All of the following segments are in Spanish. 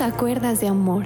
Acuerdas de amor.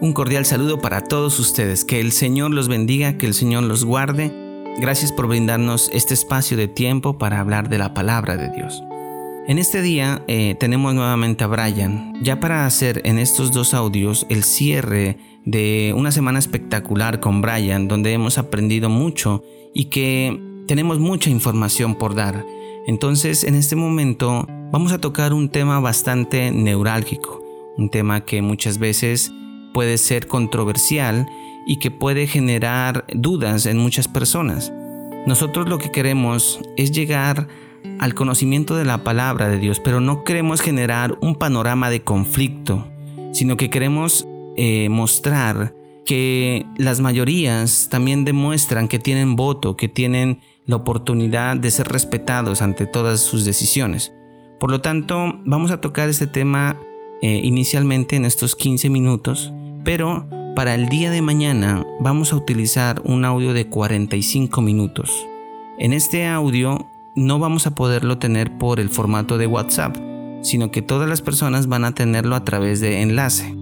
Un cordial saludo para todos ustedes. Que el Señor los bendiga, que el Señor los guarde. Gracias por brindarnos este espacio de tiempo para hablar de la palabra de Dios. En este día eh, tenemos nuevamente a Brian, ya para hacer en estos dos audios el cierre de una semana espectacular con Brian, donde hemos aprendido mucho y que tenemos mucha información por dar. Entonces, en este momento vamos a tocar un tema bastante neurálgico, un tema que muchas veces puede ser controversial y que puede generar dudas en muchas personas. Nosotros lo que queremos es llegar al conocimiento de la palabra de Dios, pero no queremos generar un panorama de conflicto, sino que queremos eh, mostrar que las mayorías también demuestran que tienen voto, que tienen la oportunidad de ser respetados ante todas sus decisiones. Por lo tanto, vamos a tocar este tema eh, inicialmente en estos 15 minutos pero para el día de mañana vamos a utilizar un audio de 45 minutos. En este audio no vamos a poderlo tener por el formato de WhatsApp, sino que todas las personas van a tenerlo a través de enlace.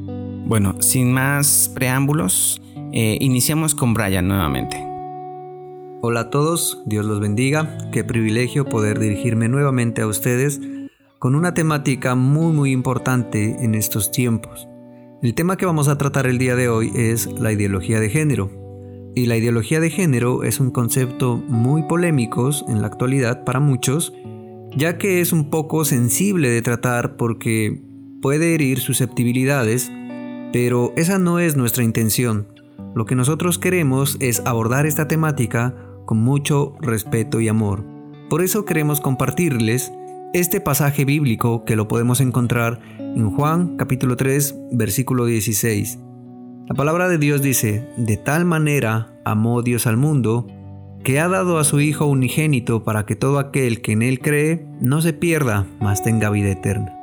Bueno, sin más preámbulos, eh, iniciamos con Brian nuevamente. Hola a todos, Dios los bendiga, qué privilegio poder dirigirme nuevamente a ustedes con una temática muy muy importante en estos tiempos. El tema que vamos a tratar el día de hoy es la ideología de género. Y la ideología de género es un concepto muy polémico en la actualidad para muchos, ya que es un poco sensible de tratar porque puede herir susceptibilidades, pero esa no es nuestra intención. Lo que nosotros queremos es abordar esta temática con mucho respeto y amor. Por eso queremos compartirles este pasaje bíblico que lo podemos encontrar en Juan capítulo 3 versículo 16. La palabra de Dios dice, de tal manera amó Dios al mundo, que ha dado a su Hijo unigénito para que todo aquel que en Él cree no se pierda, mas tenga vida eterna.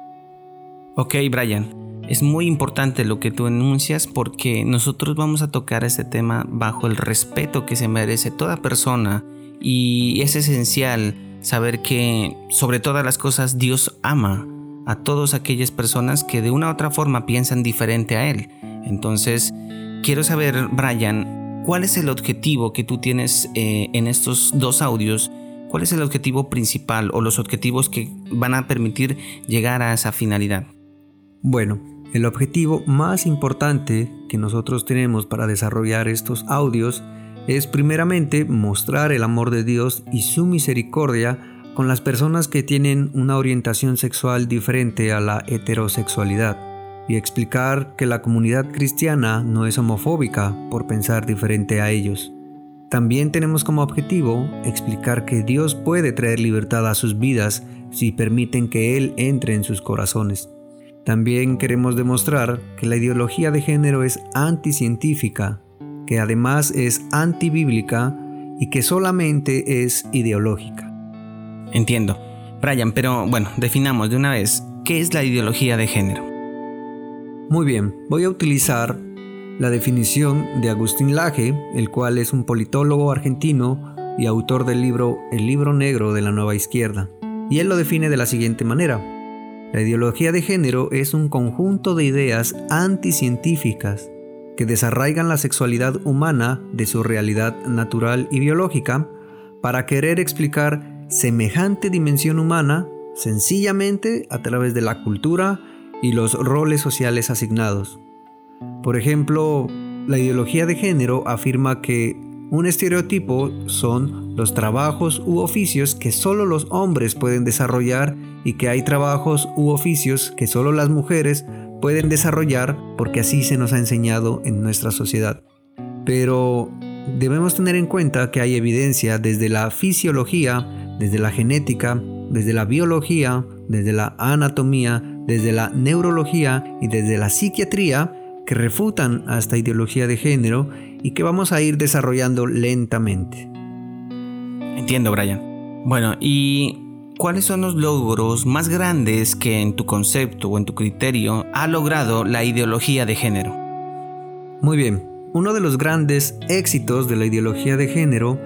Ok, Brian, es muy importante lo que tú enuncias porque nosotros vamos a tocar este tema bajo el respeto que se merece toda persona y es esencial saber que sobre todas las cosas Dios ama a todas aquellas personas que de una u otra forma piensan diferente a Él. Entonces, quiero saber, Brian, ¿cuál es el objetivo que tú tienes eh, en estos dos audios? ¿Cuál es el objetivo principal o los objetivos que van a permitir llegar a esa finalidad? Bueno, el objetivo más importante que nosotros tenemos para desarrollar estos audios es primeramente mostrar el amor de Dios y su misericordia con las personas que tienen una orientación sexual diferente a la heterosexualidad y explicar que la comunidad cristiana no es homofóbica por pensar diferente a ellos. También tenemos como objetivo explicar que Dios puede traer libertad a sus vidas si permiten que Él entre en sus corazones. También queremos demostrar que la ideología de género es anticientífica que además es antibíblica y que solamente es ideológica. Entiendo. Brian, pero bueno, definamos de una vez, ¿qué es la ideología de género? Muy bien, voy a utilizar la definición de Agustín Laje, el cual es un politólogo argentino y autor del libro El libro negro de la nueva izquierda. Y él lo define de la siguiente manera. La ideología de género es un conjunto de ideas anticientíficas que desarraigan la sexualidad humana de su realidad natural y biológica para querer explicar semejante dimensión humana sencillamente a través de la cultura y los roles sociales asignados. Por ejemplo, la ideología de género afirma que un estereotipo son los trabajos u oficios que solo los hombres pueden desarrollar y que hay trabajos u oficios que solo las mujeres pueden desarrollar porque así se nos ha enseñado en nuestra sociedad. Pero debemos tener en cuenta que hay evidencia desde la fisiología, desde la genética, desde la biología, desde la anatomía, desde la neurología y desde la psiquiatría que refutan a esta ideología de género y que vamos a ir desarrollando lentamente. Entiendo, Brian. Bueno, y ¿Cuáles son los logros más grandes que en tu concepto o en tu criterio ha logrado la ideología de género? Muy bien, uno de los grandes éxitos de la ideología de género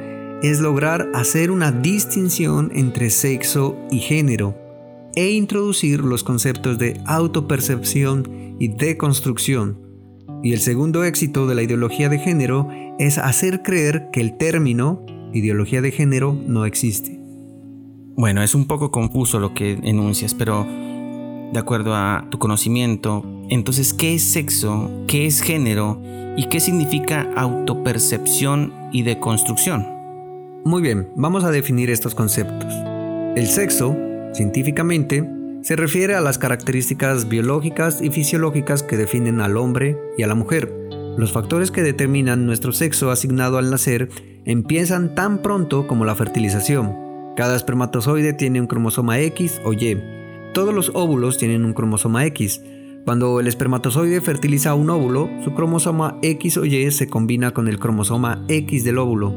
es lograr hacer una distinción entre sexo y género. e introducir los conceptos de autopercepción y deconstrucción. Y el segundo éxito de la ideología de género es hacer creer que el término ideología de género no existe. Bueno, es un poco confuso lo que enuncias, pero de acuerdo a tu conocimiento, entonces, ¿qué es sexo? ¿Qué es género? ¿Y qué significa autopercepción y deconstrucción? Muy bien, vamos a definir estos conceptos. El sexo, científicamente, se refiere a las características biológicas y fisiológicas que definen al hombre y a la mujer. Los factores que determinan nuestro sexo asignado al nacer empiezan tan pronto como la fertilización. Cada espermatozoide tiene un cromosoma X o Y. Todos los óvulos tienen un cromosoma X. Cuando el espermatozoide fertiliza un óvulo, su cromosoma X o Y se combina con el cromosoma X del óvulo.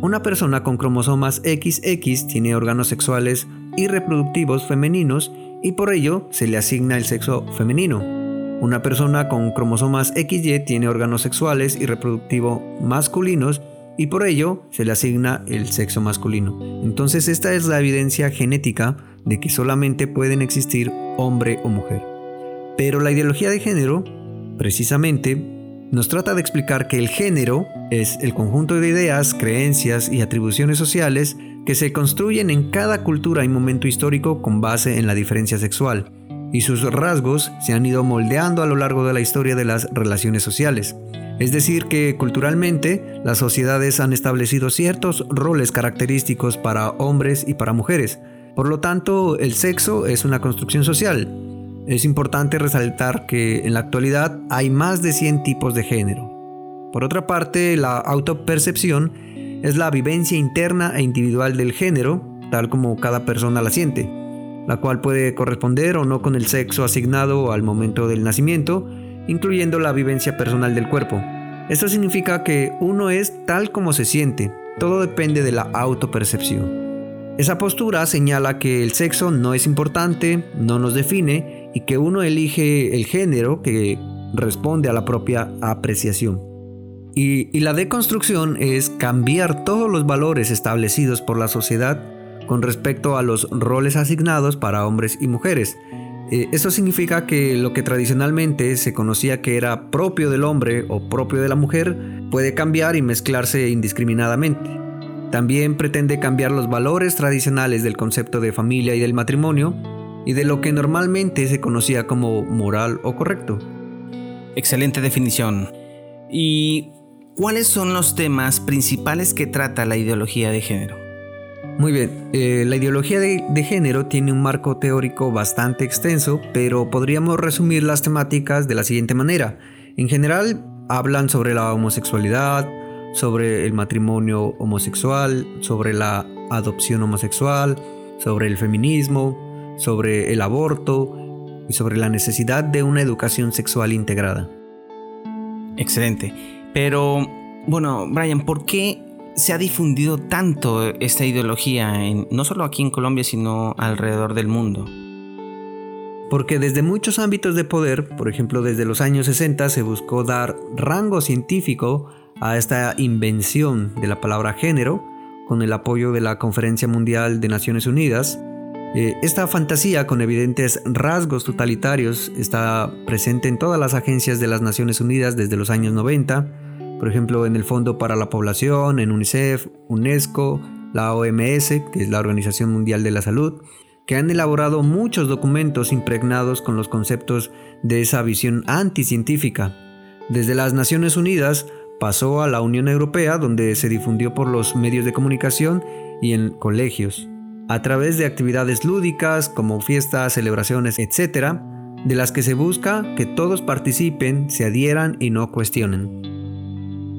Una persona con cromosomas XX tiene órganos sexuales y reproductivos femeninos y por ello se le asigna el sexo femenino. Una persona con cromosomas XY tiene órganos sexuales y reproductivos masculinos y por ello se le asigna el sexo masculino. Entonces esta es la evidencia genética de que solamente pueden existir hombre o mujer. Pero la ideología de género, precisamente, nos trata de explicar que el género es el conjunto de ideas, creencias y atribuciones sociales que se construyen en cada cultura y momento histórico con base en la diferencia sexual, y sus rasgos se han ido moldeando a lo largo de la historia de las relaciones sociales. Es decir, que culturalmente las sociedades han establecido ciertos roles característicos para hombres y para mujeres. Por lo tanto, el sexo es una construcción social. Es importante resaltar que en la actualidad hay más de 100 tipos de género. Por otra parte, la autopercepción es la vivencia interna e individual del género, tal como cada persona la siente, la cual puede corresponder o no con el sexo asignado al momento del nacimiento, incluyendo la vivencia personal del cuerpo. Esto significa que uno es tal como se siente, todo depende de la autopercepción. Esa postura señala que el sexo no es importante, no nos define y que uno elige el género que responde a la propia apreciación. Y, la deconstrucción es cambiar todos los valores establecidos por la sociedad con respecto a los roles asignados para hombres y mujeres. Eh, esto significa que lo que tradicionalmente se conocía que era propio del hombre o propio de la mujer puede cambiar y mezclarse indiscriminadamente. También pretende cambiar los valores tradicionales del concepto de familia y del matrimonio y de lo que normalmente se conocía como moral o correcto. Excelente definición. Y ¿Cuáles son los temas principales que trata la ideología de género? Muy bien, eh, la ideología de, de, género tiene un marco teórico bastante extenso, pero podríamos resumir las temáticas de la siguiente manera. En general, hablan sobre la homosexualidad, sobre el matrimonio homosexual, sobre la adopción homosexual, sobre el feminismo, sobre el aborto y sobre la necesidad de una educación sexual integrada. Excelente. Pero, bueno, Brian, ¿por qué se ha difundido tanto esta ideología, no solo aquí en Colombia, sino alrededor del mundo? Porque desde muchos ámbitos de poder, por ejemplo desde los años 60, se buscó dar rango científico a esta invención de la palabra género, con el apoyo de la Conferencia Mundial de Naciones Unidas. Eh, esta fantasía con evidentes rasgos totalitarios está presente en todas las agencias de las Naciones Unidas desde los años 90, por ejemplo en el Fondo para la Población, en UNICEF, UNESCO, la OMS, que es la Organización Mundial de la Salud, que han elaborado muchos documentos impregnados con los conceptos de esa visión anticientífica. Desde las Naciones Unidas pasó a la Unión Europea, donde se difundió por los medios de comunicación y en colegios, a través de actividades lúdicas como fiestas, celebraciones, etc., de las que se busca que todos participen, se adhieran y no cuestionen.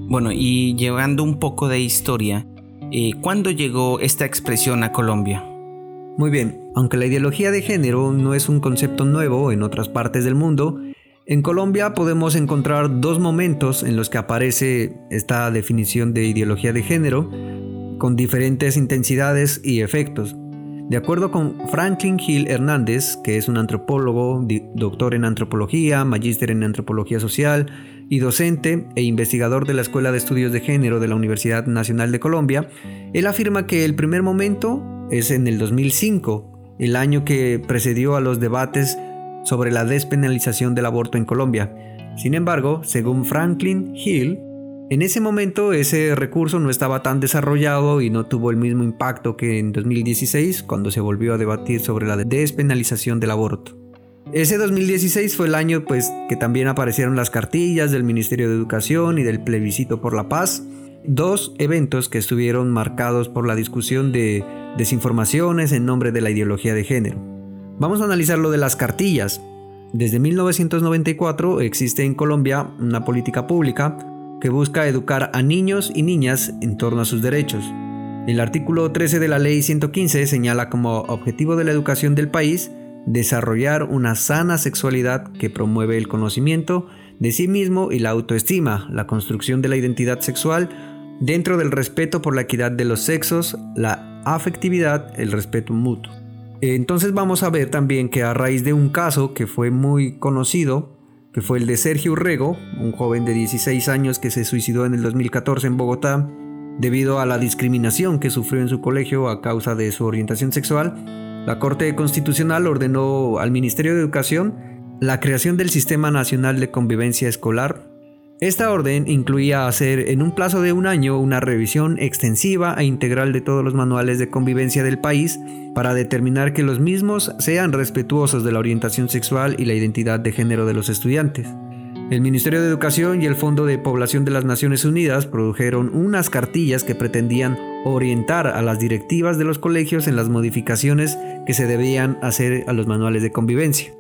Bueno, y llevando un poco de historia, eh, ¿cuándo llegó esta expresión a Colombia? Muy bien, aunque la ideología de género no es un concepto nuevo en otras partes del mundo, en Colombia podemos encontrar dos momentos en los que aparece esta definición de ideología de género con diferentes intensidades y efectos. De acuerdo con Franklin Hill Hernández, que es un antropólogo, doctor en antropología, magíster en antropología social y docente e investigador de la Escuela de Estudios de Género de la Universidad Nacional de Colombia, él afirma que el primer momento es en el 2005, el año que precedió a los debates sobre la despenalización del aborto en Colombia. Sin embargo, según Franklin Hill, en ese momento ese recurso no estaba tan desarrollado y no tuvo el mismo impacto que en 2016 cuando se volvió a debatir sobre la despenalización del aborto. Ese 2016 fue el año pues que también aparecieron las cartillas del Ministerio de Educación y del plebiscito por la paz, dos eventos que estuvieron marcados por la discusión de desinformaciones en nombre de la ideología de género. Vamos a analizar lo de las cartillas. Desde 1994 existe en Colombia una política pública que busca educar a niños y niñas en torno a sus derechos. El artículo 13 de la Ley 115 señala como objetivo de la educación del país desarrollar una sana sexualidad que promueve el conocimiento de sí mismo y la autoestima, la construcción de la identidad sexual dentro del respeto por la equidad de los sexos, la afectividad, el respeto mutuo. Entonces vamos a ver también que a raíz de un caso que fue muy conocido, que fue el de Sergio Urrego, un joven de 16 años que se suicidó en el 2014 en Bogotá debido a la discriminación que sufrió en su colegio a causa de su orientación sexual, la Corte Constitucional ordenó al Ministerio de Educación la creación del Sistema Nacional de Convivencia Escolar esta orden incluía hacer en un plazo de un año una revisión extensiva e integral de todos los manuales de convivencia del país para determinar que los mismos sean respetuosos de la orientación sexual y la identidad de género de los estudiantes. El Ministerio de Educación y el Fondo de Población de las Naciones Unidas produjeron unas cartillas que pretendían orientar a las directivas de los colegios en las modificaciones que se debían hacer a los manuales de convivencia.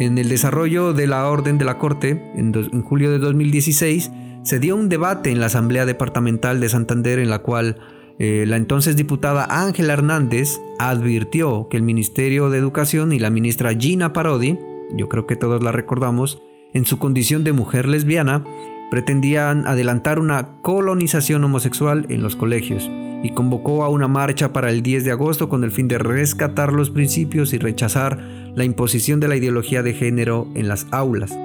En el desarrollo de la orden de la Corte, en, julio de 2016, se dio un debate en la Asamblea Departamental de Santander en la cual eh, la entonces diputada Ángela Hernández advirtió que el Ministerio de Educación y la ministra Gina Parodi, yo creo que todos la recordamos, en su condición de mujer lesbiana, pretendían adelantar una colonización homosexual en los colegios y convocó a una marcha para el 10 de agosto con el fin de rescatar los principios y rechazar la imposición de la ideología de género en las aulas.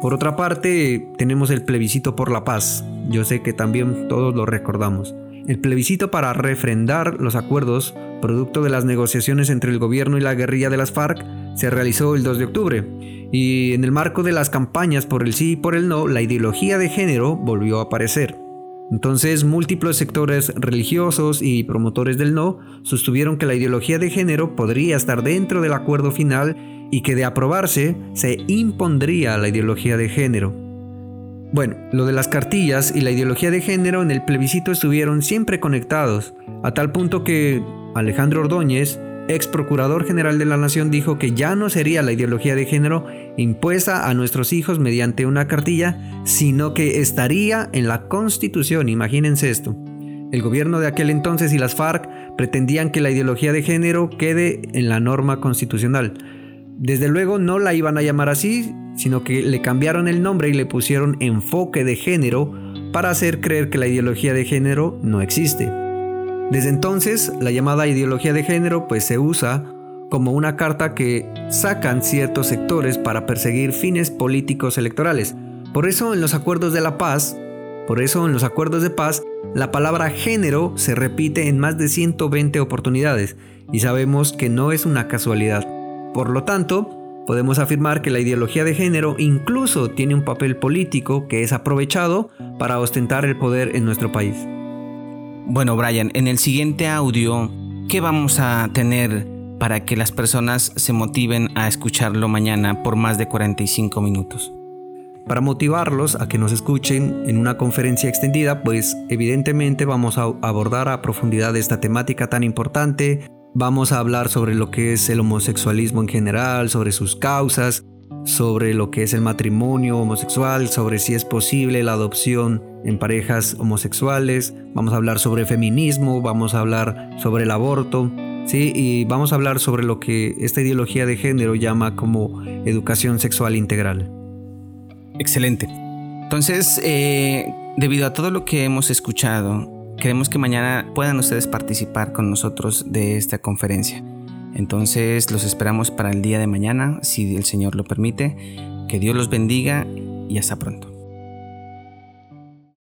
Por otra parte, tenemos el plebiscito por la paz. Yo sé que también todos lo recordamos. El plebiscito para refrendar los acuerdos, producto de las negociaciones entre el gobierno y la guerrilla de las FARC, se realizó el 2 de octubre. Y en el marco de las campañas por el sí y por el no, la ideología de género volvió a aparecer. Entonces, múltiples sectores religiosos y promotores del no sostuvieron que la ideología de género podría estar dentro del acuerdo final y que de aprobarse se impondría la ideología de género. Bueno, lo de las cartillas y la ideología de género en el plebiscito estuvieron siempre conectados, a tal punto que Alejandro Ordóñez ex procurador general de la Nación, dijo que ya no sería la ideología de género impuesta a nuestros hijos mediante una cartilla, sino que estaría en la Constitución. Imagínense esto. El gobierno de aquel entonces y las FARC pretendían que la ideología de género quede en la norma constitucional. Desde luego no la iban a llamar así, sino que le cambiaron el nombre y le pusieron enfoque de género para hacer creer que la ideología de género no existe. Desde entonces, la llamada ideología de género pues se usa como una carta que sacan ciertos sectores para perseguir fines políticos electorales. Por eso en los acuerdos de la paz, por eso en los acuerdos de paz, la palabra género se repite en más de 120 oportunidades y sabemos que no es una casualidad. Por lo tanto, podemos afirmar que la ideología de género incluso tiene un papel político que es aprovechado para ostentar el poder en nuestro país. Bueno, Brian, en el siguiente audio, ¿qué vamos a tener para que las personas se motiven a escucharlo mañana por más de 45 minutos? Para motivarlos a que nos escuchen en una conferencia extendida, pues evidentemente vamos a abordar a profundidad esta temática tan importante. Vamos a hablar sobre lo que es el homosexualismo en general, sobre sus causas, sobre lo que es el matrimonio homosexual, sobre si es posible la adopción en parejas homosexuales, vamos a hablar sobre feminismo, vamos a hablar sobre el aborto, ¿sí? y vamos a hablar sobre lo que esta ideología de género llama como educación sexual integral. Excelente. Entonces, eh, debido a todo lo que hemos escuchado, queremos que mañana puedan ustedes participar con nosotros de esta conferencia. Entonces los esperamos para el día de mañana, si el Señor lo permite. Que Dios los bendiga y hasta pronto.